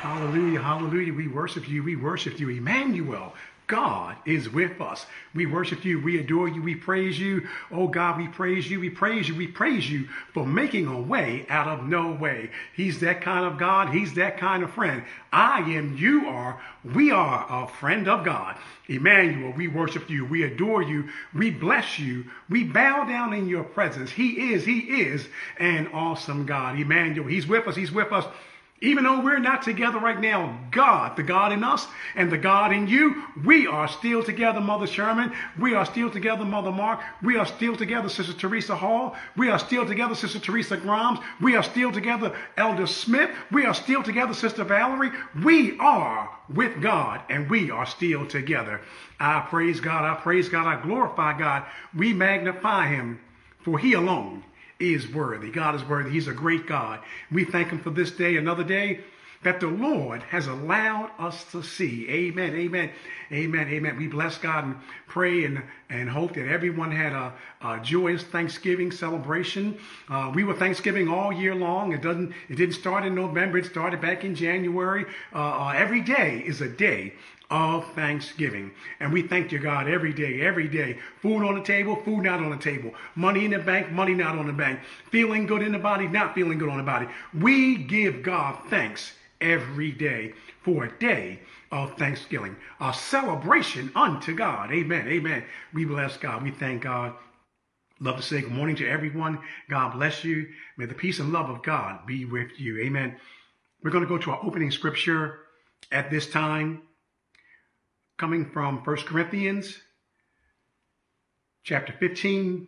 Hallelujah, hallelujah. We worship you, we worship you. Emmanuel, God is with us. We worship you, we adore you, we praise you. Oh God, we praise you, we praise you, we praise you for making a way out of no way. He's that kind of God, He's that kind of friend. I am, you are, we are a friend of God. Emmanuel, we worship you, we adore you, we bless you, we bow down in your presence. He is, He is an awesome God. Emmanuel, He's with us, He's with us. Even though we're not together right now, God, the God in us and the God in you, we are still together, Mother Sherman. We are still together, Mother Mark. We are still together, Sister Teresa Hall. We are still together, Sister Teresa Grimes. We are still together, Elder Smith. We are still together, Sister Valerie. We are with God and we are still together. I praise God. I praise God. I glorify God. We magnify him for he alone is worthy. God is worthy. He's a great God. We thank him for this day, another day that the Lord has allowed us to see. Amen. Amen. Amen. Amen. We bless God and pray and, and hope that everyone had a, a joyous Thanksgiving celebration. Uh, we were Thanksgiving all year long. It doesn't, it didn't start in November. It started back in January. Uh, uh, every day is a day of thanksgiving. And we thank you, God, every day, every day. Food on the table, food not on the table. Money in the bank, money not on the bank. Feeling good in the body, not feeling good on the body. We give God thanks every day for a day of thanksgiving, a celebration unto God. Amen. Amen. We bless God. We thank God. Love to say good morning to everyone. God bless you. May the peace and love of God be with you. Amen. We're going to go to our opening scripture at this time coming from 1 Corinthians chapter 15,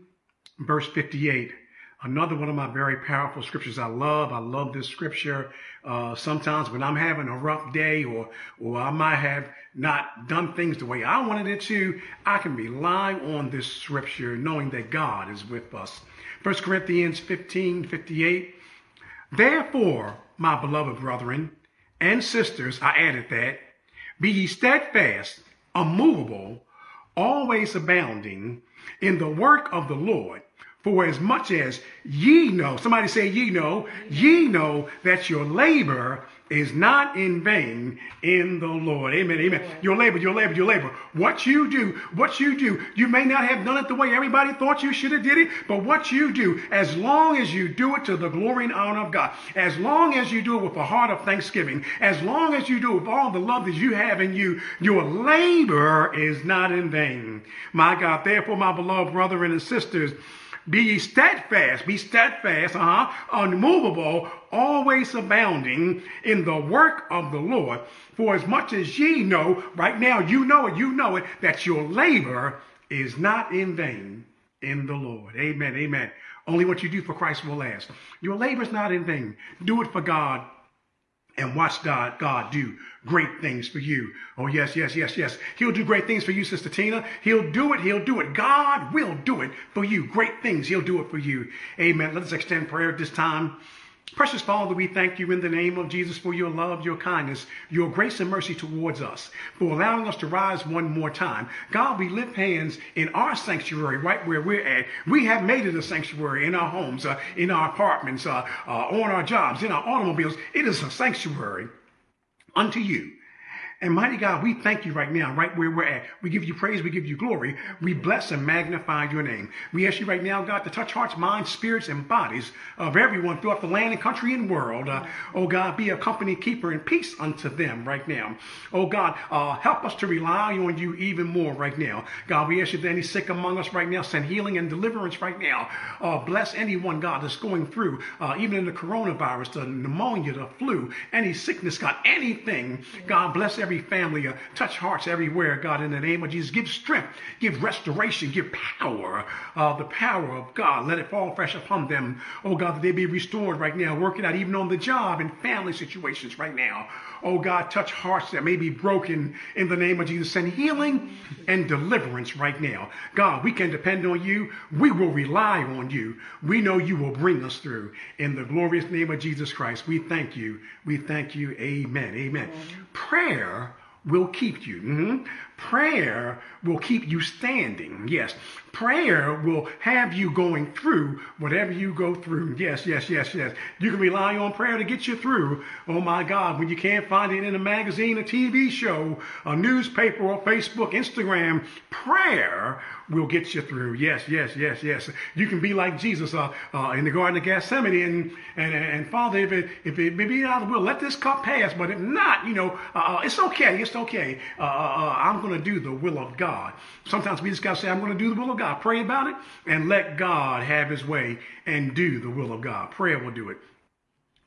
verse 58. Another one of my very powerful scriptures I love. I love this scripture. Uh, sometimes when I'm having a rough day or, or I might have not done things the way I wanted it to, I can rely on this scripture knowing that God is with us. 1 Corinthians 15, 58. Therefore, my beloved brethren and sisters, I added that, be ye steadfast, unmovable, always abounding in the work of the Lord. For as much as ye know, somebody say ye know, ye know that your labor is not in vain in the Lord. Amen. Amen. Your labor, your labor, your labor. What you do, what you do, you may not have done it the way everybody thought you should have did it, but what you do, as long as you do it to the glory and honor of God, as long as you do it with a heart of thanksgiving, as long as you do it with all the love that you have in you, your labor is not in vain. My God, therefore, my beloved brethren and sisters, be ye steadfast, be steadfast, uh-huh, unmovable, always abounding in the work of the Lord. For as much as ye know, right now you know it, you know it, that your labor is not in vain in the Lord. Amen, amen. Only what you do for Christ will last. Your labor is not in vain. Do it for God and watch God, God do great things for you. Oh, yes, yes, yes, yes. He'll do great things for you, Sister Tina. He'll do it. He'll do it. God will do it for you. Great things. He'll do it for you. Amen. Let us extend prayer at this time. Precious Father, we thank you in the name of Jesus for your love, your kindness, your grace and mercy towards us, for allowing us to rise one more time. God, we lift hands in our sanctuary right where we're at. We have made it a sanctuary in our homes, uh, in our apartments, uh, uh, on our jobs, in our automobiles. It is a sanctuary unto you. And mighty God, we thank you right now, right where we're at. We give you praise, we give you glory. We bless and magnify your name. We ask you right now, God, to touch hearts, minds, spirits, and bodies of everyone throughout the land and country and world. Uh, oh God, be a company keeper and peace unto them right now. Oh God, uh, help us to rely on you even more right now. God, we ask you that any sick among us right now, send healing and deliverance right now. Uh, bless anyone, God, that's going through, uh, even in the coronavirus, the pneumonia, the flu, any sickness, God, anything. God, bless every every family, uh, touch hearts everywhere, God, in the name of Jesus. Give strength, give restoration, give power, uh, the power of God. Let it fall fresh upon them. Oh, God, that they be restored right now, working out even on the job and family situations right now. Oh, God, touch hearts that may be broken in the name of Jesus. Send healing and deliverance right now. God, we can depend on you. We will rely on you. We know you will bring us through. In the glorious name of Jesus Christ, we thank you. We thank you. Amen. Amen. Amen. Prayer will keep you. Mm-hmm. Prayer will keep you standing. Yes. Prayer will have you going through whatever you go through. Yes, yes, yes, yes. You can rely on prayer to get you through. Oh my God, when you can't find it in a magazine, a TV show, a newspaper, or Facebook, Instagram, prayer will get you through. Yes, yes, yes, yes. You can be like Jesus uh, uh, in the Garden of Gethsemane and, and, and Father, if it, if it be out of the will, let this cup pass. But if not, you know, uh, uh it's okay. It's okay. Uh, uh, I'm going to do the will of God. Sometimes we just got to say, I'm going to do the will of God. Pray about it and let God have his way and do the will of God. Prayer will do it.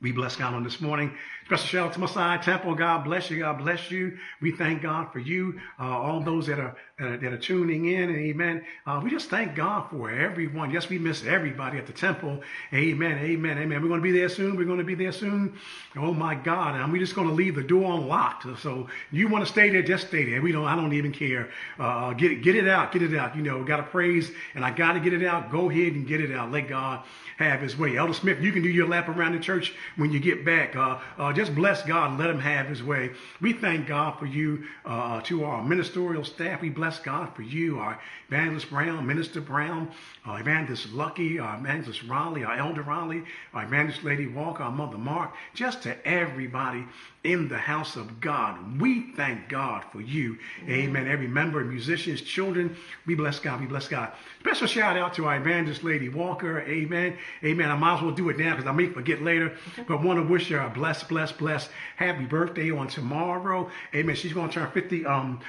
We bless God on this morning. Special shout out to Messiah Temple. God bless you. God bless you. We thank God for you, uh, all those that are, that are, that are tuning in. Amen. Uh, we just thank God for everyone. Yes, we miss everybody at the temple. Amen. Amen. Amen. We're going to be there soon. We're going to be there soon. Oh my God. And we're just going to leave the door unlocked. So you want to stay there, just stay there. We don't. I don't even care. Uh, get it, get it out. Get it out. You know, got to praise, and I got to get it out. Go ahead and get it out. Let God have His way. Elder Smith, you can do your lap around the church when you get back. Uh, uh, just bless God and let him have his way. We thank God for you uh, to our ministerial staff. We bless God for you, our evangelist Brown, Minister Brown, our evangelist Lucky, our evangelist Raleigh, our elder Raleigh, our evangelist Lady Walker, our mother Mark, just to everybody in the house of God. We thank God for you. Amen. Every member, musicians, children, we bless God. We bless God. Special shout out to our evangelist Lady Walker. Amen. Amen. I might as well do it now because I may forget later, but want to wish her a blessed, blessed, blessed happy birthday on tomorrow. Amen. She's going to turn 50 um,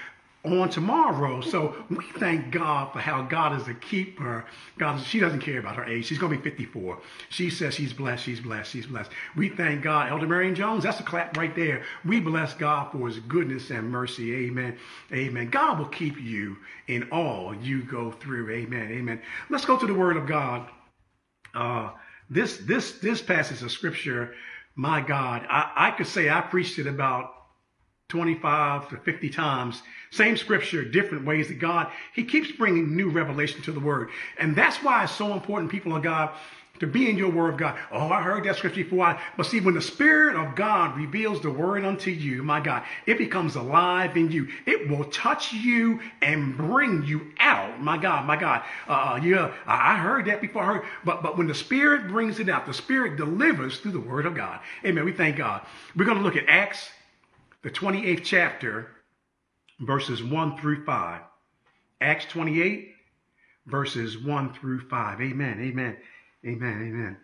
on tomorrow. So we thank God for how God is a keeper. God, she doesn't care about her age. She's going to be 54. She says she's blessed. She's blessed. She's blessed. We thank God. Elder Marion Jones, that's a clap right there. We bless God for his goodness and mercy. Amen. Amen. God will keep you in all you go through. Amen. Amen. Let's go to the word of God. Uh, this, this, this passage of scripture, my God, I, I could say I preached it about 25 to 50 times. Same scripture, different ways that God, He keeps bringing new revelation to the Word. And that's why it's so important, people of God, to be in your Word of God. Oh, I heard that scripture before. But see, when the Spirit of God reveals the Word unto you, my God, it becomes alive in you. It will touch you and bring you out. My God, my God. Uh, yeah, I heard that before. I heard, but, but when the Spirit brings it out, the Spirit delivers through the Word of God. Amen. We thank God. We're going to look at Acts the 28th chapter, verses 1 through 5. Acts 28, verses 1 through 5. Amen, amen, amen, amen,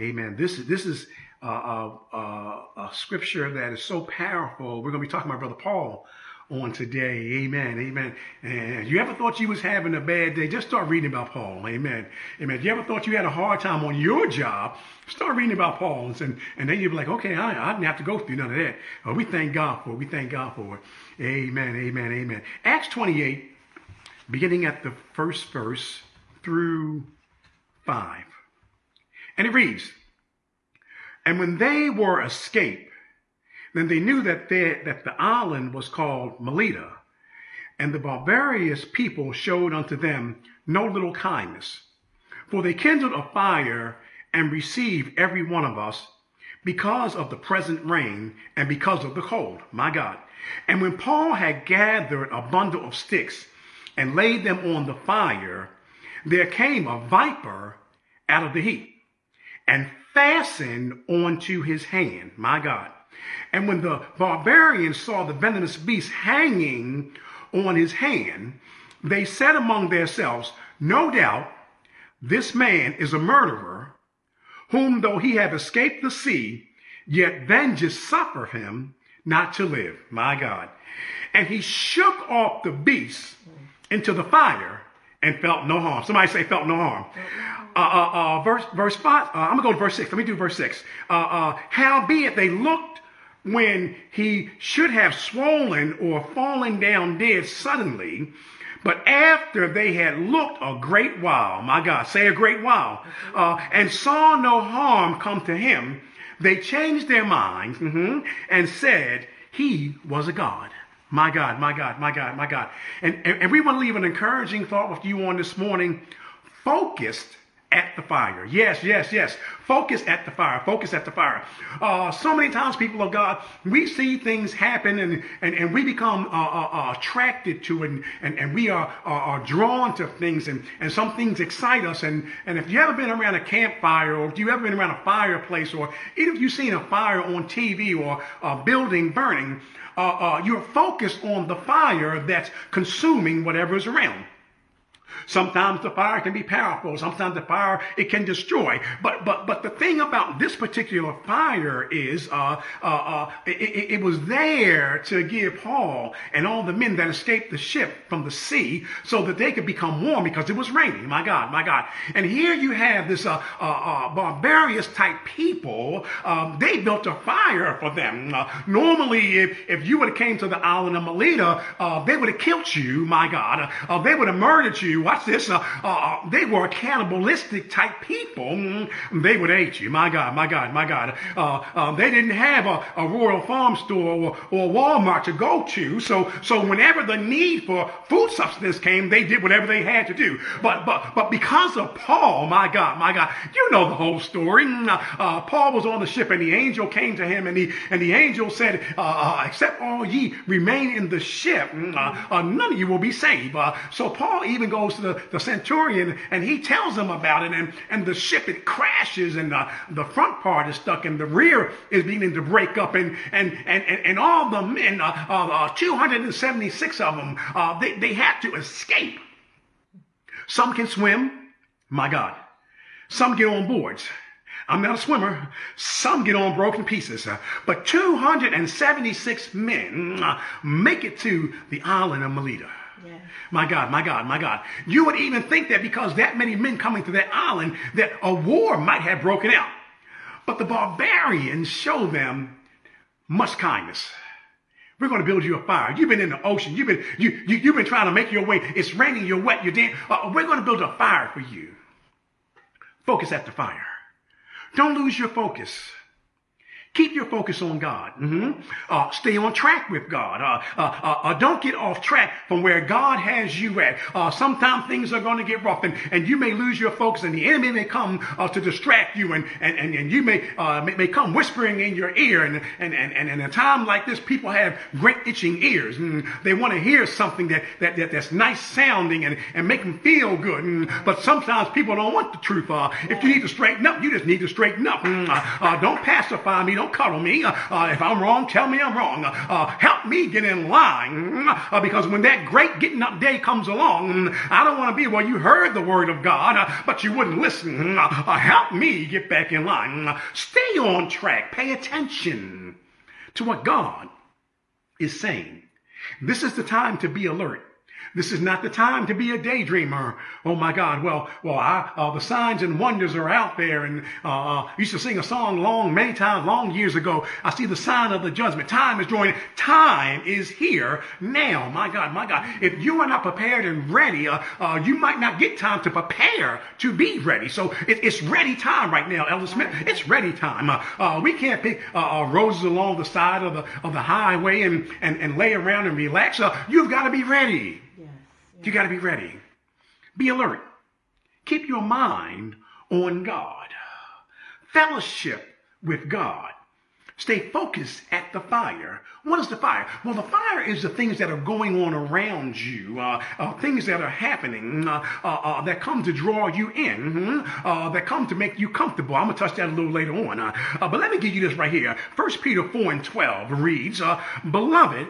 amen. This, this is a, a, a, a scripture that is so powerful. We're going to be talking about Brother Paul on today. Amen. Amen. And you ever thought you was having a bad day? Just start reading about Paul. Amen. Amen. You ever thought you had a hard time on your job? Start reading about Paul. And, and then you'll be like, okay, I, I didn't have to go through none of that. Uh, we thank God for it. We thank God for it. Amen. Amen. Amen. Acts 28, beginning at the first verse through 5. And it reads, And when they were escaped, then they knew that, they, that the island was called Melita, and the barbarous people showed unto them no little kindness. For they kindled a fire and received every one of us because of the present rain and because of the cold. My God. And when Paul had gathered a bundle of sticks and laid them on the fire, there came a viper out of the heat and fastened onto his hand. My God. And when the barbarians saw the venomous beast hanging on his hand, they said among themselves, No doubt this man is a murderer, whom though he have escaped the sea, yet vengeance suffer him not to live. My God. And he shook off the beast into the fire and felt no harm. Somebody say felt no harm. Uh, uh, uh, verse, verse 5, uh, I'm to go to verse 6. Let me do verse 6. Uh, uh, howbeit they looked when he should have swollen or fallen down dead suddenly. But after they had looked a great while, my God, say a great while, uh, and saw no harm come to him, they changed their minds mm-hmm, and said he was a God. My God, my God, my God, my God. And, and, and we want to leave an encouraging thought with you on this morning, focused at the fire. Yes, yes, yes. Focus at the fire. Focus at the fire. Uh, so many times, people of God, we see things happen and, and, and we become uh, uh, uh attracted to it and, and, and we are, are, drawn to things and, and some things excite us. And, and if you ever been around a campfire or if you ever been around a fireplace or even if you've seen a fire on TV or a building burning, uh, uh, you're focused on the fire that's consuming whatever is around. Sometimes the fire can be powerful. Sometimes the fire it can destroy. But but but the thing about this particular fire is uh, uh, uh, it, it, was there to give Paul and all the men that escaped the ship from the sea so that they could become warm because it was raining. My God, my God. And here you have this uh, uh, uh barbarous type people. Um, they built a fire for them. Uh, normally, if if you would have came to the island of Melita, they would have killed you. My God, they would have murdered you watch this, uh, uh, they were cannibalistic type people. Mm, they would eat you. My God, my God, my God. Uh, uh, they didn't have a, a, Royal Farm store or, or Walmart to go to. So, so whenever the need for food substance came, they did whatever they had to do. But, but, but because of Paul, my God, my God, you know the whole story. Mm, uh, uh, Paul was on the ship and the angel came to him and the, and the angel said, except all ye remain in the ship, mm, none of you will be saved. so Paul even goes to the the, centurion and he tells them about it and, and the ship it crashes and the, the front part is stuck and the rear is beginning to break up and and and, and, and all the men, uh, uh, 276 of them, uh, they, they had to escape. Some can swim, my God. Some get on boards. I'm not a swimmer. Some get on broken pieces. Uh, but 276 men uh, make it to the island of Melita. My God, my God, my God. You would even think that because that many men coming to that island, that a war might have broken out. But the barbarians show them much kindness. We're going to build you a fire. You've been in the ocean. You've been, you, you, have been trying to make your way. It's raining. You're wet. You're dead. Uh, we're going to build a fire for you. Focus at the fire. Don't lose your focus. Keep your focus on God. Mm-hmm. Uh, stay on track with God. Uh, uh, uh, uh don't get off track from where God has you at. Uh, sometimes things are going to get rough and, and you may lose your focus and the enemy may come to distract you and, and, and, and you may, may, may come whispering in your ear. And, and, and, and in a time like this, people have great itching ears. And they want to hear something that, that, that, that's nice sounding and, and make them feel good. And, but sometimes people don't want the truth. if you need to straighten up, you just need to straighten up. Mm, don't pacify me. Don't cuddle me. Uh, uh, if I'm wrong, tell me I'm wrong. Uh, uh help me get in line. Uh, because when that great getting up day comes along, I don't want to be where you heard the word of God, uh, but you wouldn't listen. help me get back in line. Stay on track. Pay attention to what God is saying. This is the time to be alert. This is not the time to be a daydreamer. Oh my God. Well, well, I, uh, the signs and wonders are out there. And uh, I uh, used to sing a song long, many times, long years ago. I see the sign of the judgment. Time is drawing. Time is here now. My God, my God. If you are not prepared and ready, uh, uh, you might not get time to prepare to be ready. So it, it's ready time right now, Elder Smith. It's ready time. Uh, we can't pick roses along the side of the of the highway and and, and lay around and relax. you've got to be ready. You got to be ready. Be alert. Keep your mind on God. Fellowship with God. Stay focused at the fire. What is the fire? Well, the fire is the things that are going on around you, uh, uh, things that are happening uh, uh, uh that come to draw you in, mm-hmm, that come to make you comfortable. I'm going to touch that a little later on. but let me give you this right here. 1 Peter 4 and 12 reads, Beloved,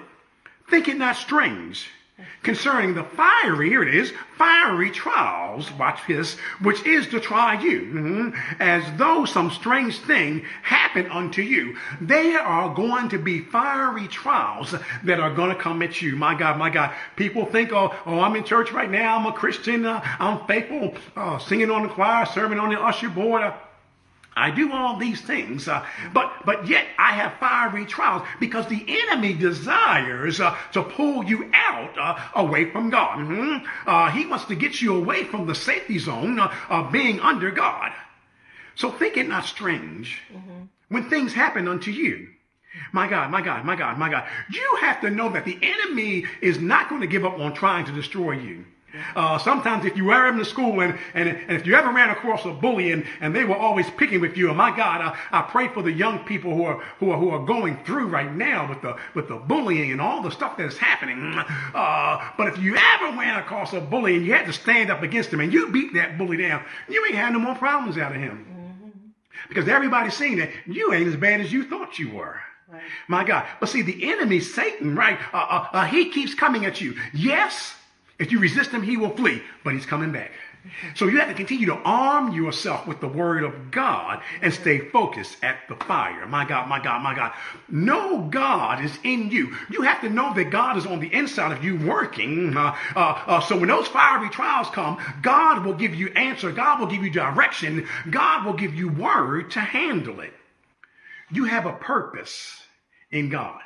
think it not strange concerning the fiery, here it is, fiery trials, watch this, which is to try you, mm-hmm, as though some strange thing happened unto you. There are going to be fiery trials that are going to come at you. My God, my God. People think, oh, oh I'm in church right now. I'm a Christian. Uh, I'm faithful, uh, singing on the choir, serving on the usher board. Uh, I do all these things, uh, but but yet I have fiery trials because the enemy desires uh, to pull you out uh, away from God. Mm-hmm. he wants to get you away from the safety zone uh, of being under God. So think it not strange mm-hmm. when things happen unto you. My God, my God, my God, my God. You have to know that the enemy is not going to give up on trying to destroy you. Uh, sometimes if you were in the school and, and, and if you ever ran across a bully and, and they were always picking with you, and my God, I, I pray for the young people who are, who are, who are going through right now with the, with the bullying and all the stuff that is happening. Uh, but if you ever ran across a bully and you had to stand up against him and you beat that bully down, you ain't had no more problems out of him. Because everybody's seen that you ain't as bad as you thought you were. Right. My God. But see, the enemy, Satan, right? Uh, uh, uh, he keeps coming at you. Yes, if you resist him, he will flee, but he's coming back. So you have to continue to arm yourself with the word of God and stay focused at the fire. My God, my God, my God. No God is in you. You have to know that God is on the inside of you working. Uh, uh, uh, so when those fiery trials come, God will give you answer. God will give you direction. God will give you word to handle it. You have a purpose in God.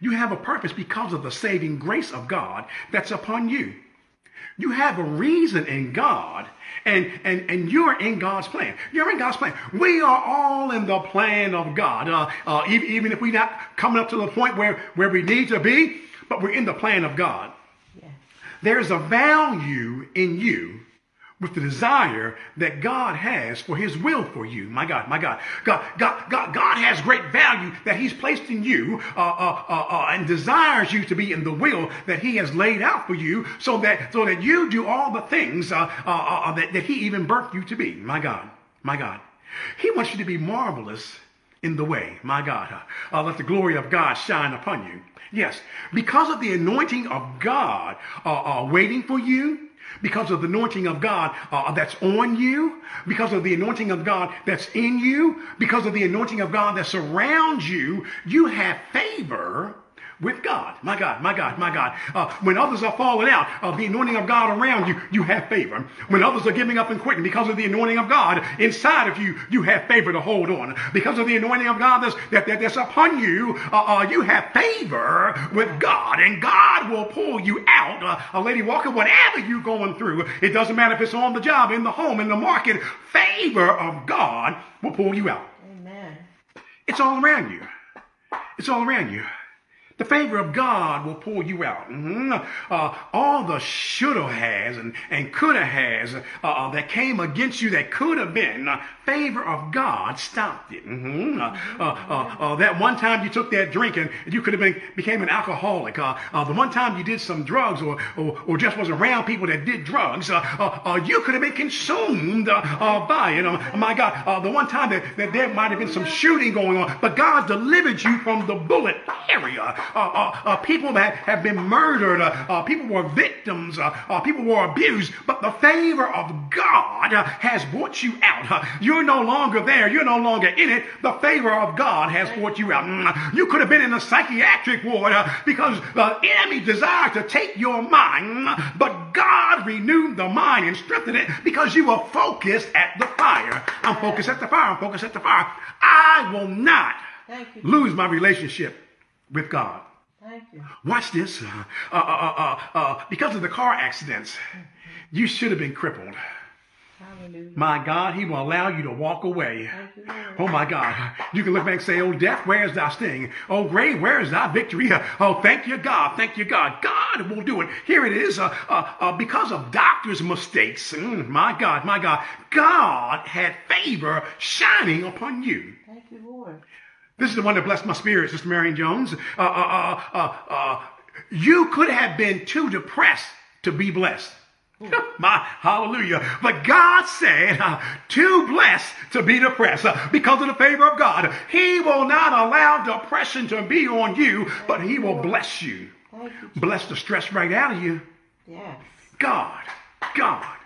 You have a purpose because of the saving grace of God that's upon you. You have a reason in God, and, and, and you're in God's plan. You're in God's plan. We are all in the plan of God. Uh, uh, even, even if we're not coming up to the point where, where we need to be, but we're in the plan of God. Yeah. There's a value in you with the desire that God has for his will for you. My God, my God. God, God, God, God has great value that he's placed in you uh, uh, uh, uh, and desires you to be in the will that he has laid out for you so that, so that you do all the things uh, uh, that, that he even birthed you to be. My God, my God. He wants you to be marvelous in the way. My God, let the glory of God shine upon you. Yes, because of the anointing of God waiting for you, because of the anointing of God uh, that's on you, because of the anointing of God that's in you, because of the anointing of God that surrounds you, you have favor with God. My God, my God, my God. Uh, when others are falling out of the anointing of God around you, you have favor. When others are giving up and quitting because of the anointing of God inside of you, you have favor to hold on. Because of the anointing of God that's, that, that, that's upon you, uh, uh, you have favor with God, and God will pull you out. Uh, Lady Walker, whatever you're going through, it doesn't matter if it's on the job, in the home, in the market, favor of God will pull you out. Amen. It's all around you. It's all around you. The favor of God will pull you out. Mm-hmm. Uh, all the shoulda has and, and coulda has uh, uh, that came against you that could have been, uh, favor of God stopped it. Mm-hmm. Uh, uh, that one time you took that drink and you could have been became an alcoholic. the one time you did some drugs or, or, or, just was around people that did drugs, you could have been consumed by it. Um, my God, the one time that, that there might have been some shooting going on, but God delivered you from the bullet area. Uh, uh, uh, people that have been murdered, people were victims, people were abused, but the favor of God has brought you out. You're no longer there. You're no longer in it. The favor of God has brought you out. Mm, you could have been in a psychiatric ward because the enemy desired to take your mind, but God renewed the mind and strengthened it because you were focused at the fire. I'm focused at the fire. I'm focused at the fire. I will not lose my relationship with God. Thank you. Watch this. Uh uh, uh, uh, uh, because of the car accidents, mm-hmm. you should have been crippled. Hallelujah. My God, He will allow you to walk away. You, oh my God. You can look back and say, Oh, death, where is thy sting? Oh, grave, where is thy victory? Oh, thank you, God. Thank you, God. God will do it. Here it is. Uh, because of doctors' mistakes. Mm, my God, my God. God had favor shining upon you. Thank you, Lord. This is the one that blessed my spirit, Sister Marion Jones. Uh, uh, uh, uh, you could have been too depressed to be blessed. My hallelujah. But God said, uh, too blessed to be depressed uh, because of the favor of God. He will not allow depression to be on you, but He will bless you. Bless the stress right out of you. Yes. God, God,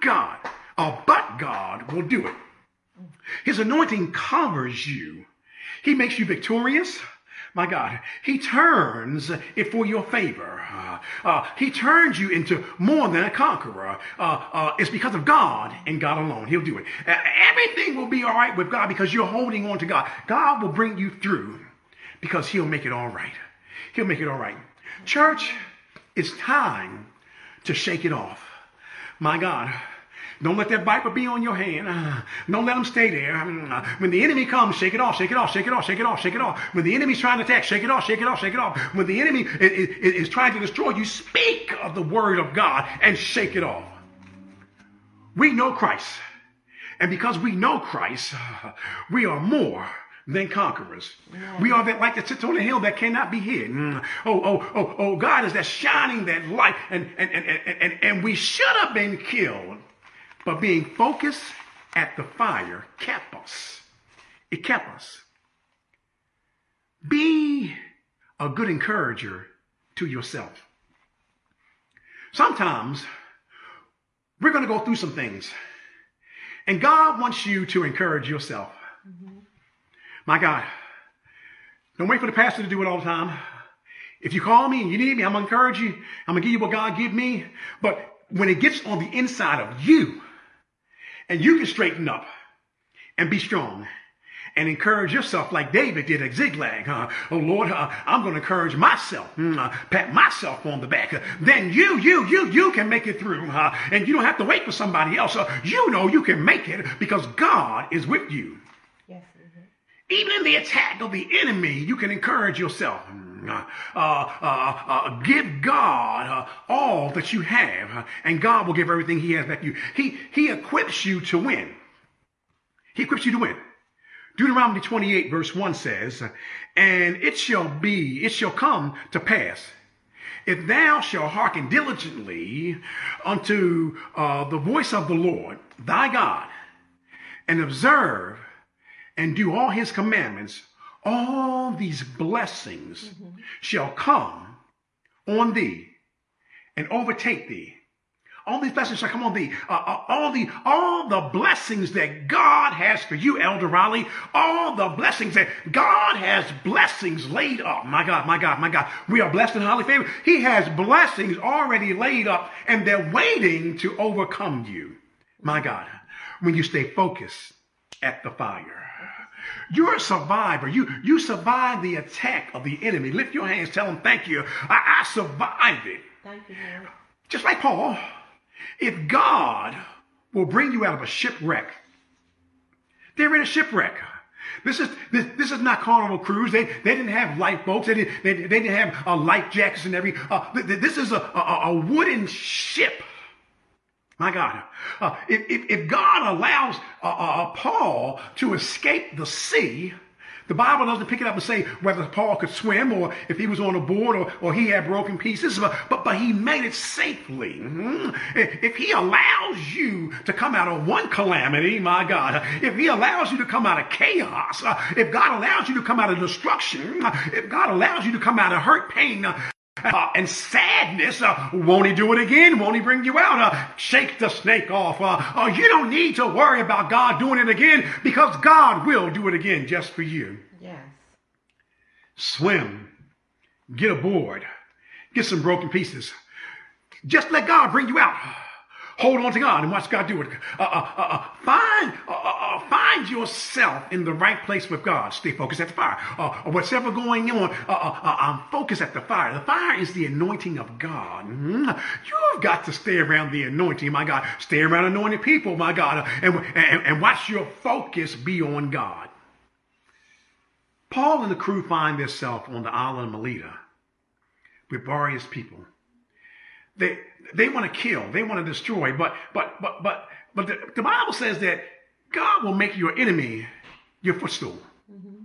God. Oh, but God will do it. His anointing covers you he makes you victorious. My God, He turns it for your favor. Uh, uh, he turns you into more than a conqueror. Uh, uh it's because of God and God alone. He'll do it. everything will be all right with God because you're holding on to God. God will bring you through because He'll make it all right. He'll make it all right. Church, it's time to shake it off. My God, Don't let that viper be on your hand. Don't let him stay there. When the enemy comes, shake it off, shake it off, shake it off, shake it off, shake it off. When the enemy's trying to attack, shake it off, shake it off, shake it off. When the enemy is, is, is trying to destroy you, speak of the word of God and shake it off. We know Christ. And because we know Christ, we are more than conquerors. Yeah. We are that light that sits on a hill that cannot be hid. Mm. Oh, oh, oh, oh, God is that shining that light. And, and, and, and, and, and we should have been killed, but being focused at the fire kept us. It kept us. Be a good encourager to yourself. Sometimes we're going to go through some things, and God wants you to encourage yourself. Mm-hmm. My God, don't wait for the pastor to do it all the time. If you call me and you need me, I'm going to encourage you. I'm going to give you what God give me. But when it gets on the inside of you, and you can straighten up and be strong and encourage yourself like David did at Ziklag. Uh, oh Lord, uh, I'm going to encourage myself, mm, uh, pat myself on the back. then you, you, you, you can make it through. Uh, and you don't have to wait for somebody else. Uh, you know you can make it because God is with you. Yes, Even in the attack of the enemy, you can encourage yourself. Uh, uh, uh, give God all that you have, and God will give everything He has back to you. He, he equips you to win. He equips you to win. Deuteronomy 28 verse 1 says, And it shall be, it shall come to pass, if thou shalt hearken diligently unto uh, the voice of the Lord thy God, and observe and do all his commandments, all these blessings mm-hmm. shall come on thee and overtake thee. All these blessings shall come on thee. Uh, uh, all the all the blessings that God has for you, Elder Raleigh. All the blessings that God has blessings laid up. My God, my God, my God. We are blessed and highly favored. He has blessings already laid up, and they're waiting to overcome you. My God, when you stay focused at the fire. You're a survivor. You, you survived the attack of the enemy. Lift your hands, tell them, thank you. I, I survived it. Thank you, Lord. Just like Paul, if God will bring you out of a shipwreck, they're in a shipwreck. This is this, this is not Carnival Cruise. They they didn't have lifeboats. They didn't they, they didn't have uh, life jackets and every. Uh, this is a, a, a wooden ship my God, uh, if, if, God allows uh, uh, uh, Paul to escape the sea, the Bible doesn't pick it up and say whether Paul could swim or if he was on a board or, or he had broken pieces, but, but, but he made it safely. Mm-hmm. If he allows you to come out of one calamity, my God, if he allows you to come out of chaos, uh, if God allows you to come out of destruction, uh, if God allows you to come out of hurt, pain, uh, and sadness. Uh, won't he do it again? Won't he bring you out? Uh, shake the snake off. Uh, uh, you don't need to worry about God doing it again because God will do it again just for you. Yes. Swim. Get aboard. Get some broken pieces. Just let God bring you out. Hold on to God and watch God do it. Uh, uh, uh, uh find, uh, uh, find yourself in the right place with God. Stay focused at the fire. whatever going on, I'm focused at the fire. The fire is the anointing of God. Mm-hmm. You've got to stay around the anointing, my God. Stay around anointed people, my God, and, and, and watch your focus be on God. Paul and the crew find themselves on the island of Melita with various people. They, they want to kill, they want to destroy, but but but but but the, the, Bible says that God will make your enemy your footstool. Mm-hmm.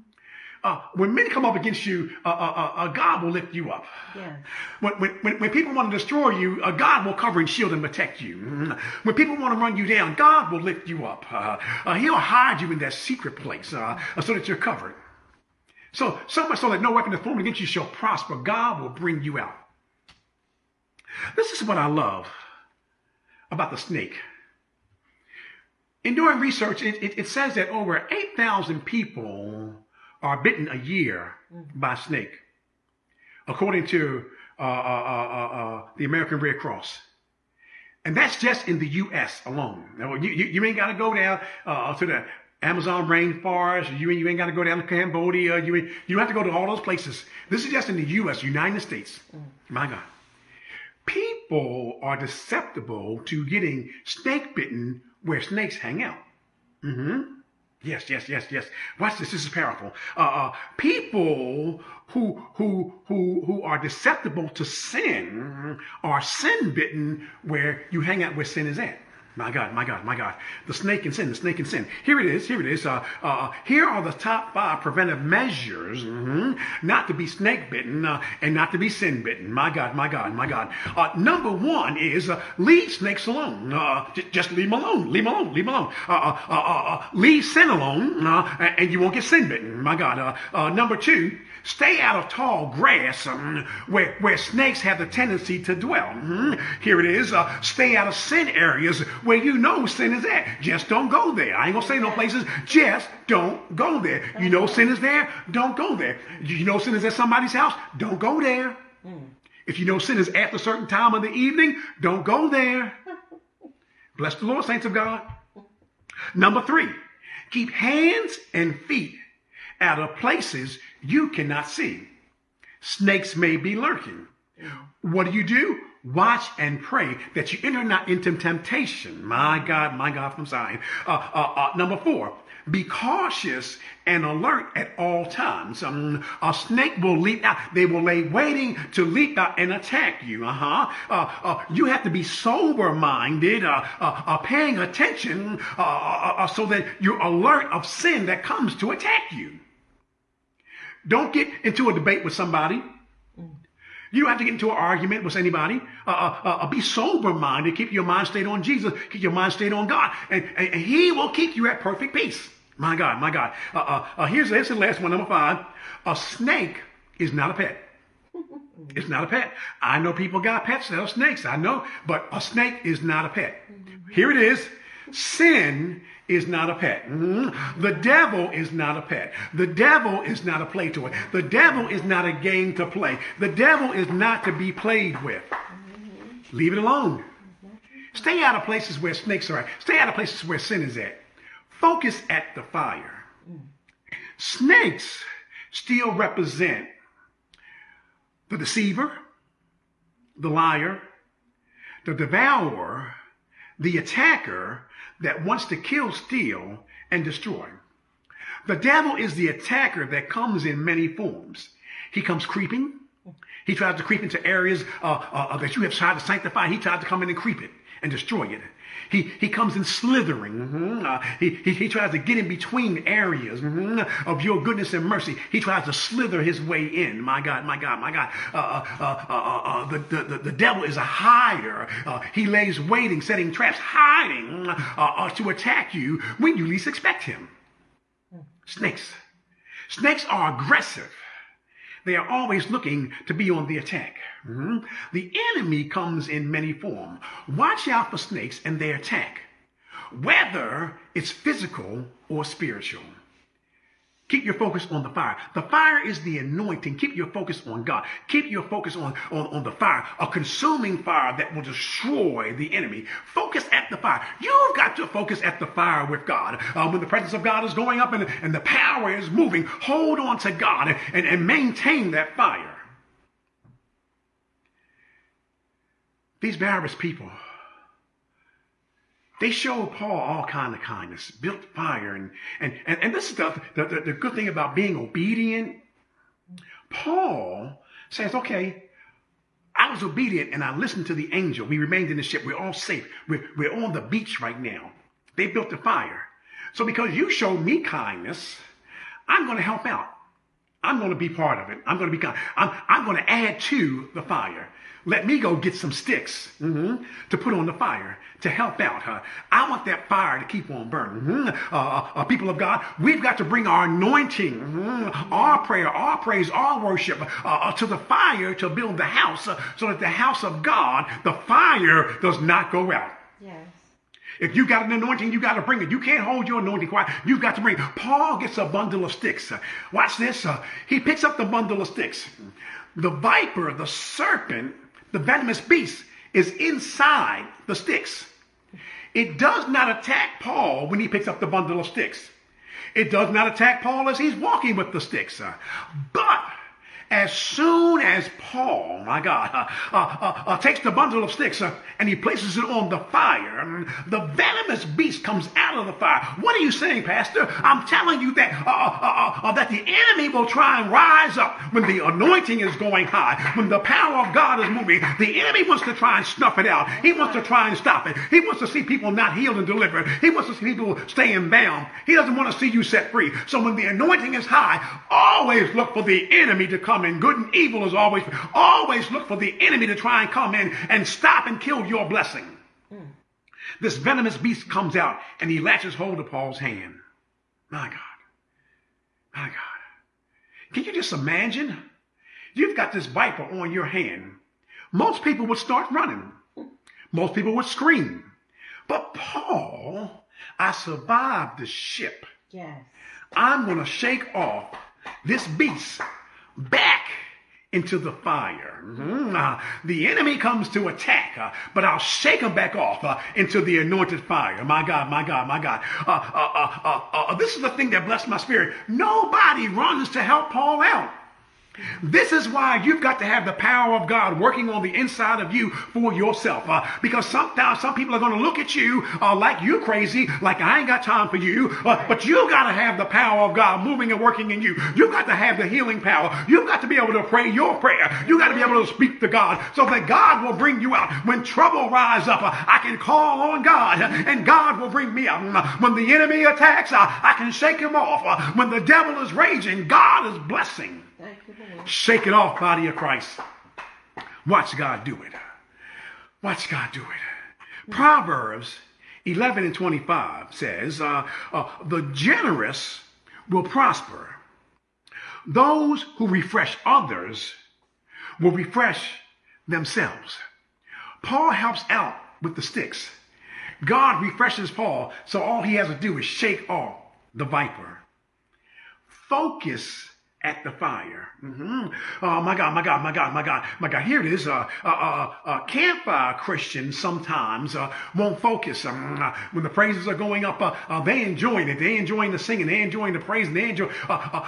Uh, when men come up against you, uh, uh, uh, uh God will lift you up. Yes. When, when, when people want to destroy you, uh, God will cover and shield and protect you. When people want to run you down, God will lift you up. he'll hide you in that secret place so that you're covered. So, so much so that no weapon that's formed against you shall prosper. God will bring you out. This is what I love about the snake. In doing research, it, it, it says that over 8,000 people are bitten a year by snake, according to uh, uh, uh, uh, the American Red Cross. And that's just in the U.S. alone. Now, you, you, you ain't got to go down uh, to the Amazon rainforest. You, you ain't got to go down to Cambodia. You, you don't have to go to all those places. This is just in the U.S., United States. Mm. My God people are susceptible to getting snake bitten where snakes hang out. Mm-hmm. Yes, yes, yes, yes. Watch this. This is powerful. Uh, uh, people who who who who are susceptible to sin are sin bitten where you hang out where sin is at. My God, my God, my God. The snake and sin, the snake and sin. Here it is, here it is. Uh, uh, here are the top five preventive measures mm-hmm, not to be snake bitten uh, and not to be sin bitten. My God, my God, my God. Uh, number one is uh, leave snakes alone. Uh, j- just leave them alone. Leave them alone. Leave them alone. leave sin alone and you won't get sin bitten. My God. number two, Stay out of tall grass um, where, where snakes have the tendency to dwell. Mm-hmm. Here it is. Uh, stay out of sin areas where you know sin is at. Just don't go there. I ain't gonna say no places. Just don't go there. You know sin is there. Don't go there. You know sin is at somebody's house. Don't go there. If you know sin is at a certain time of the evening, don't go there. Bless the Lord, saints of God. Number three, keep hands and feet out of places you cannot see. Snakes may be lurking. What do you do? Watch and pray that you enter not into temptation. My God, my God from Zion. Uh, uh, uh, number four, be cautious and alert at all times. Um, a snake will leap out. They will lay waiting to leap out and attack you. Uh-huh. Uh, uh, you have to be sober-minded, uh, uh, uh paying attention uh, so that you're alert of sin that comes to attack you. Don't get into a debate with somebody. You don't have to get into an argument with anybody. Uh, uh, uh, be sober minded. Keep your mind stayed on Jesus. Keep your mind stayed on God. And, and, He will keep you at perfect peace. My God, my God. Uh, uh, uh, here's, here's the last one, number five. A snake is not a pet. It's not a pet. I know people got pets that are snakes. I know. But a snake is not a pet. Here it is. Sin is not a pet. The devil is not a pet. The devil is not a play toy. The devil is not a game to play. The devil is not to be played with. Leave it alone. Stay out of places where snakes are at. Stay out of places where sin is at. Focus at the fire. Snakes still represent the deceiver, the liar, the devourer, the attacker, that wants to kill, steal, and destroy. The devil is the attacker that comes in many forms. He comes creeping. He tries to creep into areas uh, uh, that you have tried to sanctify. He tries to come in and creep it and destroy it. He, he comes in slithering. Mm-hmm. Uh, he, he, he, tries to get in between areas mm-hmm, of your goodness and mercy. He tries to slither his way in. My God, my God, my God. Uh, uh, uh, uh the, the, the, the, devil is a hider. he lays waiting, setting traps, hiding to attack you when you least expect him. Snakes. Snakes are aggressive. They are always looking to be on the attack. Mm-hmm. The enemy comes in many forms. Watch out for snakes and their attack, whether it's physical or spiritual. Keep your focus on the fire. The fire is the anointing. Keep your focus on God. Keep your focus on, on, on the fire, a consuming fire that will destroy the enemy. Focus at the fire. You've got to focus at the fire with God. Uh, when the presence of God is going up and, and the power is moving, hold on to God and, and, maintain that fire. These barbarous people, they showed Paul all kind of kindness, built fire, and and and, and this is the, the, the good thing about being obedient. Paul says, okay, I was obedient and I listened to the angel. We remained in the ship. We're all safe. We're, we're on the beach right now. They built the fire. So because you showed me kindness, I'm going to help out. I'm going to be part of it. I'm going to be. I'm, I'm going to add to the fire. Let me go get some sticks mm-hmm, to put on the fire to help out. Huh? I want that fire to keep on burning. Mm-hmm. Uh, uh, people of God, we've got to bring our anointing, mm-hmm, our prayer, our praise, our worship uh, uh to the fire to build the house uh, so that the house of God, the fire does not go out. If you got an anointing, you got to bring it. You can't hold your anointing quiet. You've got to bring it. Paul gets a bundle of sticks. Watch this. Uh, he picks up the bundle of sticks. The viper, the serpent, the venomous beast is inside the sticks. It does not attack Paul when he picks up the bundle of sticks. It does not attack Paul as he's walking with the sticks. But as soon as Paul, my God, uh, uh, uh, uh takes the bundle of sticks uh, and he places it on the fire, um, the venomous beast comes out of the fire. What are you saying, Pastor? I'm telling you that uh, that the enemy will try and rise up when the anointing is going high, when the power of God is moving. The enemy wants to try and snuff it out. He wants to try and stop it. He wants to see people not healed and delivered. He wants to see people staying bound. He doesn't want to see you set free. So when the anointing is high, always look for the enemy to come in. Good and evil is always, always look for the enemy to try and come in and stop and kill your blessing. Mm. This venomous beast comes out and he latches hold of Paul's hand. My God. My God. Can you just imagine? You've got this viper on your hand. Most people would start running. Most people would scream. But Paul, I survived the ship. Yes. I'm going to shake off this beast back into the fire. Mm-hmm. Uh, the enemy comes to attack, uh, but I'll shake him back off uh, into the anointed fire. My God, my God, my God. Uh, uh, uh, this is the thing that blessed my spirit. Nobody runs to help Paul out. This is why you've got to have the power of God working on the inside of you for yourself. Uh, because sometimes some people are going to look at you uh, like you're crazy, like I ain't got time for you. Uh, but you got to have the power of God moving and working in you. You've got to have the healing power. You've got to be able to pray your prayer. You got to be able to speak to God so that God will bring you out. When trouble rise up, uh, I can call on God and God will bring me out. When the enemy attacks, uh, I can shake him off. Uh, when the devil is raging, God is blessing. Shake it off, body of Christ. Watch God do it. Watch God do it. Proverbs 11 and 25 says, uh, uh, The generous will prosper. Those who refresh others will refresh themselves. Paul helps out with the sticks. God refreshes Paul, so all he has to do is shake off the viper. Focus at the fire. Mm-hmm. Oh my God, my God, my God, my God, my God. Here it is. Uh, uh, uh, uh campfire Christian sometimes uh, won't focus. Um, uh, when the praises are going up, uh, they enjoying it. They enjoying the singing. They enjoying the praise. They enjoy.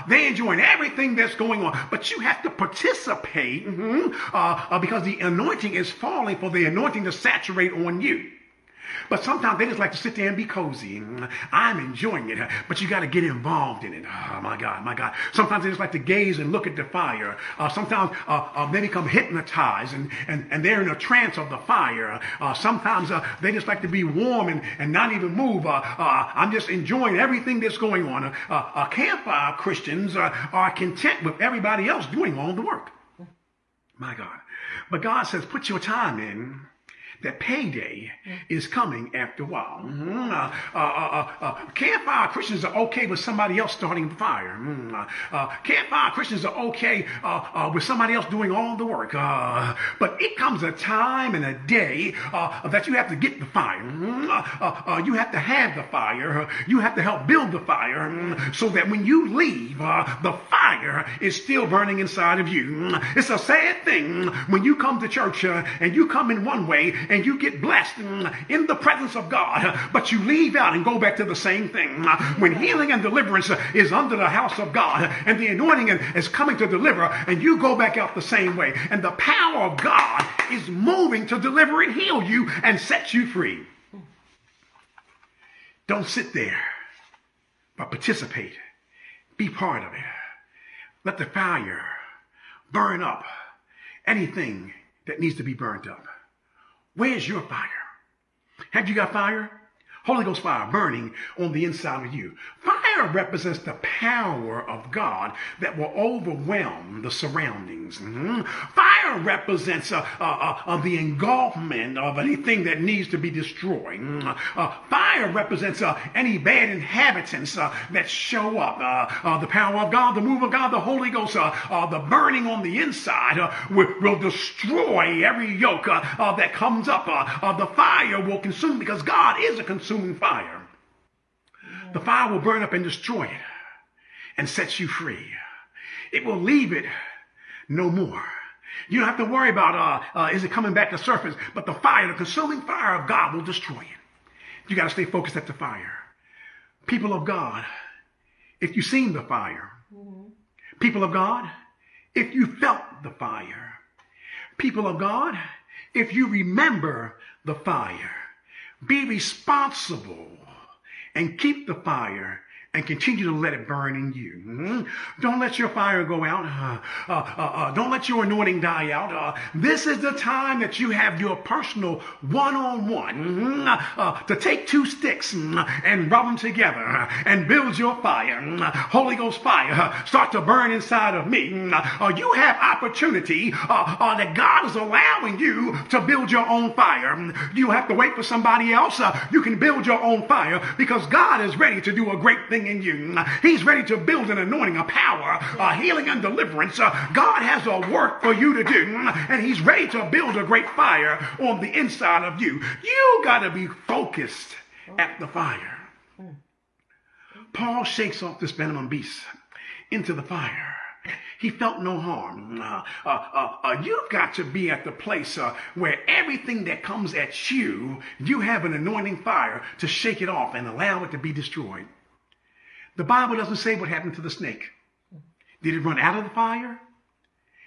they enjoying everything that's going on. But you have to participate mm-hmm, because the anointing is falling for the anointing to saturate on you. But sometimes they just like to sit there and be cozy. I'm enjoying it, but you got to get involved in it. Oh my God, my God. Sometimes they just like to gaze and look at the fire. Uh, sometimes uh, uh, they become hypnotized and, and, and they're in a trance of the fire. Uh, sometimes uh, they just like to be warm and, and not even move. Uh, I'm just enjoying everything that's going on. A campfire Christians are content with everybody else doing all the work. My God. But God says, put your time in that payday is coming after a while. Mm-hmm. Uh, uh, uh, uh, uh campfire Christians are okay with somebody else starting the fire. Mm-hmm. Uh, campfire Christians are okay with somebody else doing all the work. but it comes a time and a day that you have to get the fire. Mm-hmm. you have to have the fire. You have to help build the fire mm, so that when you leave, the fire is still burning inside of you. It's a sad thing when you come to church uh, and you come in one way and you get blessed uh, in the presence of God, but you leave out and go back to the same thing. When healing and deliverance is under the house of God and the anointing is coming to deliver, and you go back out the same way, and the power of God is moving to deliver and heal you and set you free. Don't sit there, but participate. Be part of it. Let the fire burn up anything that needs to be burned up. Where's your fire? Have you got fire? Holy Ghost fire burning on the inside of you. Fire represents the power of God that will overwhelm the surroundings. Mm-hmm. Fire represents uh, uh, uh, the engulfment of anything that needs to be destroyed. Mm-hmm. Uh, fire represents uh, any bad inhabitants uh, that show up. the power of God, the move of God, the Holy Ghost, the burning on the inside will, will, destroy every yoke that comes up. the fire will consume because God is a consuming fire. The fire will burn up and destroy it and set you free. It will leave it no more. You don't have to worry about, uh, uh, is it coming back to surface? But the fire, the consuming fire of God will destroy it. You got to stay focused at the fire. People of God, if you've seen the fire, mm-hmm. people of God, if you felt the fire. People of God, if you remember the fire, be responsible and keep the fire and continue to let it burn in you. Mm-hmm. Don't let your fire go out. Uh, uh, uh, uh don't let your anointing die out. Uh, this is the time that you have your personal one-on-one mm-hmm. to take two sticks mm, and rub them together and build your fire. Mm, Holy Ghost fire start to burn inside of me. you have opportunity that God is allowing you to build your own fire. You have to wait for somebody else. you can build your own fire because God is ready to do a great thing in you. He's ready to build an anointing, a power, a healing and deliverance. God has a work for you to do, and He's ready to build a great fire on the inside of you. You got to be focused at the fire. Paul shakes off this venomous beast into the fire. He felt no harm. Uh, uh, uh, uh, you've got to be at the place uh, where everything that comes at you, you have an anointing fire to shake it off and allow it to be destroyed. The Bible doesn't say what happened to the snake. Did it run out of the fire?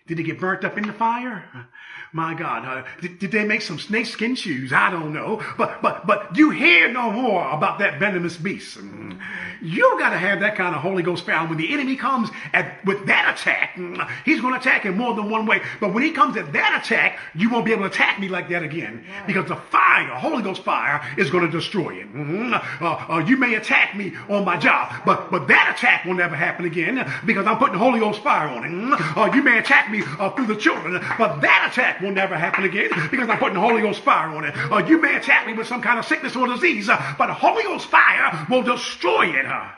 Did it get burnt up in the fire? My God, uh, did, did, they make some snakeskin shoes? I don't know. But, but, but you hear no more about that venomous beast. Mm. You got to have that kind of Holy Ghost power. When the enemy comes at, with that attack, mm, he's going to attack in more than one way. But when he comes at that attack, you won't be able to attack me like that again. Because the fire, Holy Ghost fire, is going to destroy it. Mm-hmm. Uh, uh, you may attack me on my job, but, but that attack will never happen again because I'm putting Holy Ghost fire on it. Uh, you may attack me uh, through the children, but that attack will never happen again because I'm putting the Holy Ghost fire on it. Uh, you may attack me with some kind of sickness or disease, uh, but the Holy Ghost fire will destroy it. Uh,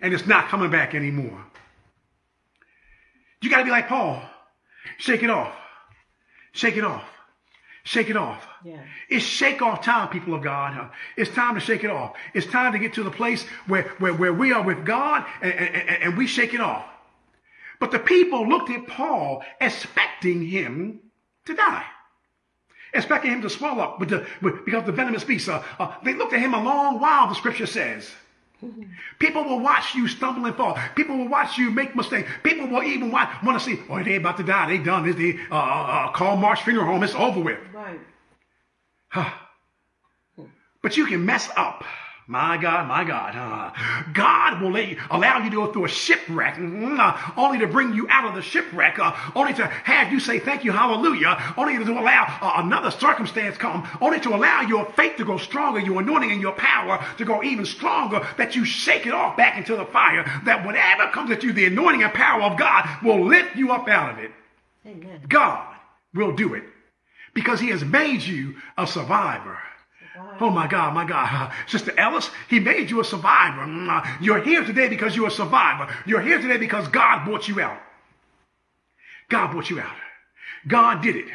and it's not coming back anymore. You got to be like Paul. Shake it off. Shake it off. Shake it off. Yeah. It's shake off time, people of God. It's time to shake it off. It's time to get to the place where, where, where we are with God and, and, and we shake it off. But the people looked at Paul expecting him to die expecting him to swell up with the, with, because the venomous beast. Uh, uh, they looked at him a long while, the scripture says. People will watch you stumble and fall. People will watch you make mistakes. People will even watch, want to see, oh, they about to die. They done this. They uh, uh, uh call Marsh Funeral Home. It's over with. Right. but you can mess up my God, my God. Uh, God will you, allow you to go through a shipwreck, mm, uh, only to bring you out of the shipwreck, uh, only to have you say thank you, hallelujah, only to allow uh, another circumstance come, only to allow your faith to grow stronger, your anointing and your power to grow even stronger, that you shake it off back into the fire, that whatever comes at you, the anointing and power of God will lift you up out of it. Amen. God will do it because he has made you a survivor. Oh my God, my God. Sister Ellis, he made you a survivor. Mm, you're here today because you're a survivor. You're here today because God brought you out. God brought you out. God did it.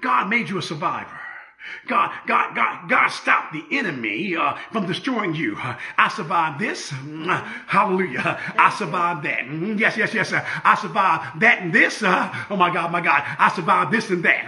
God made you a survivor. God, God, God, God stopped the enemy uh, from destroying you. Uh, I survived this. Hallelujah. I survived that. Yes, yes, yes. Uh, I survived that and this. Uh, oh my God, my God. I survived this and that.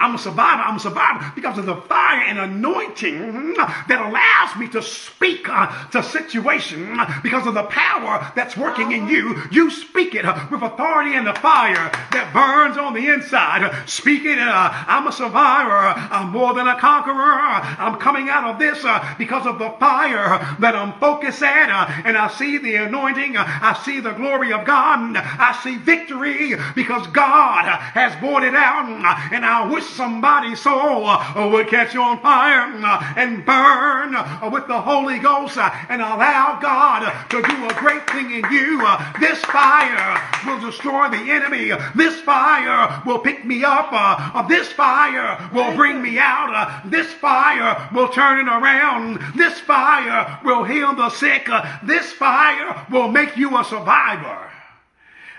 I'm a survivor. I'm a survivor because of the fire and anointing that allows me to speak uh, to situation because of the power that's working in you. You speak it uh, with authority and the fire that burns on the inside. Speak it. I'm a survivor. I'm more than than a conqueror. I'm coming out of this uh, because of the fire that I'm focused at. Uh, and I see the anointing. Uh, I see the glory of God. I see victory because God has brought it out. And I wish somebody's soul would catch you on fire and burn with the Holy Ghost and allow God to do a great thing in you. This fire will destroy the enemy. This fire will pick me up. This fire will bring me out. This fire will turn it around. This fire will heal the sick. This fire will make you a survivor.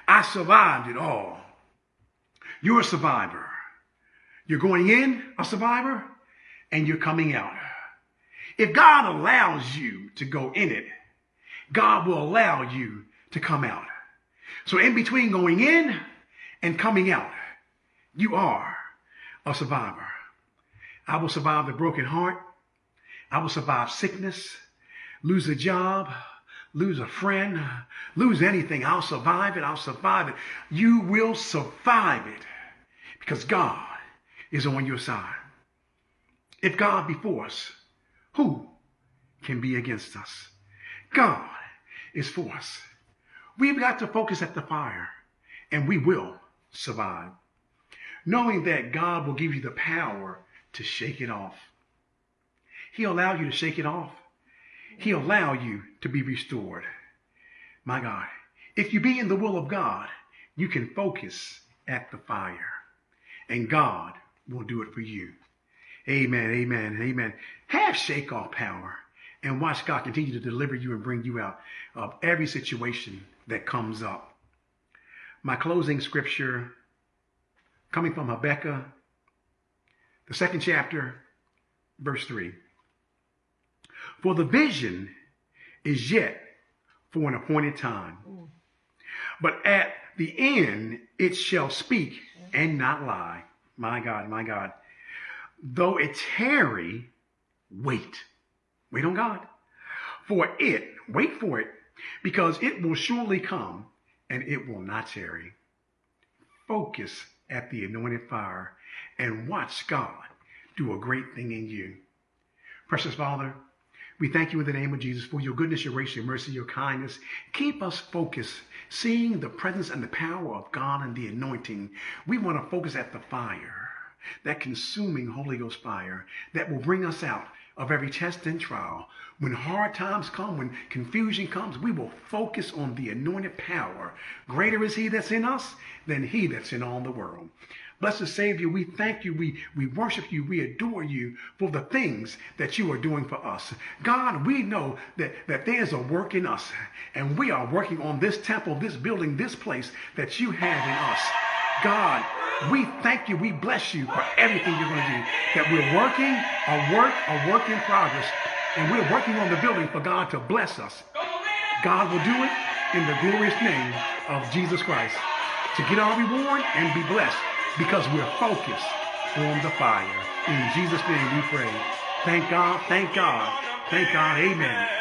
I survived it all. You're a survivor. You're going in a survivor and you're coming out. If God allows you to go in it, God will allow you to come out. So in between going in and coming out, you are a survivor. I will survive the broken heart. I will survive sickness, lose a job, lose a friend, lose anything. I'll survive it. I'll survive it. You will survive it because God is on your side. If God be for us, who can be against us? God is for us. We've got to focus at the fire and we will survive. Knowing that God will give you the power to shake it off. He'll allow you to shake it off. He'll allow you to be restored. My God, if you be in the will of God, you can focus at the fire and God will do it for you. Amen, amen, amen. Have shake off power and watch God continue to deliver you and bring you out of every situation that comes up. My closing scripture coming from Habakkuk, the second chapter, verse 3. For the vision is yet for an appointed time, but at the end it shall speak and not lie. My God, my God. Though it tarry, wait. Wait on God. For it, wait for it, because it will surely come and it will not tarry. Focus at the anointed fire and watch God do a great thing in you. Precious Father, we thank you in the name of Jesus for your goodness, your grace, your mercy, your kindness. Keep us focused, seeing the presence and the power of God and the anointing. We want to focus at the fire, that consuming Holy Ghost fire that will bring us out of every test and trial. When hard times come, when confusion comes, we will focus on the anointed power. Greater is he that's in us than he that's in all the world. Blessed Savior, we thank you, we, we worship you, we adore you for the things that you are doing for us. God, we know that, that there's a work in us, and we are working on this temple, this building, this place that you have in us. God, we thank you, we bless you for everything you're going to do. That we're working a work, a work in progress, and we're working on the building for God to bless us. God will do it in the glorious name of Jesus Christ to get our reward and be blessed because we're focused on the fire. In Jesus' name we pray. Thank God, thank God, thank God. Amen.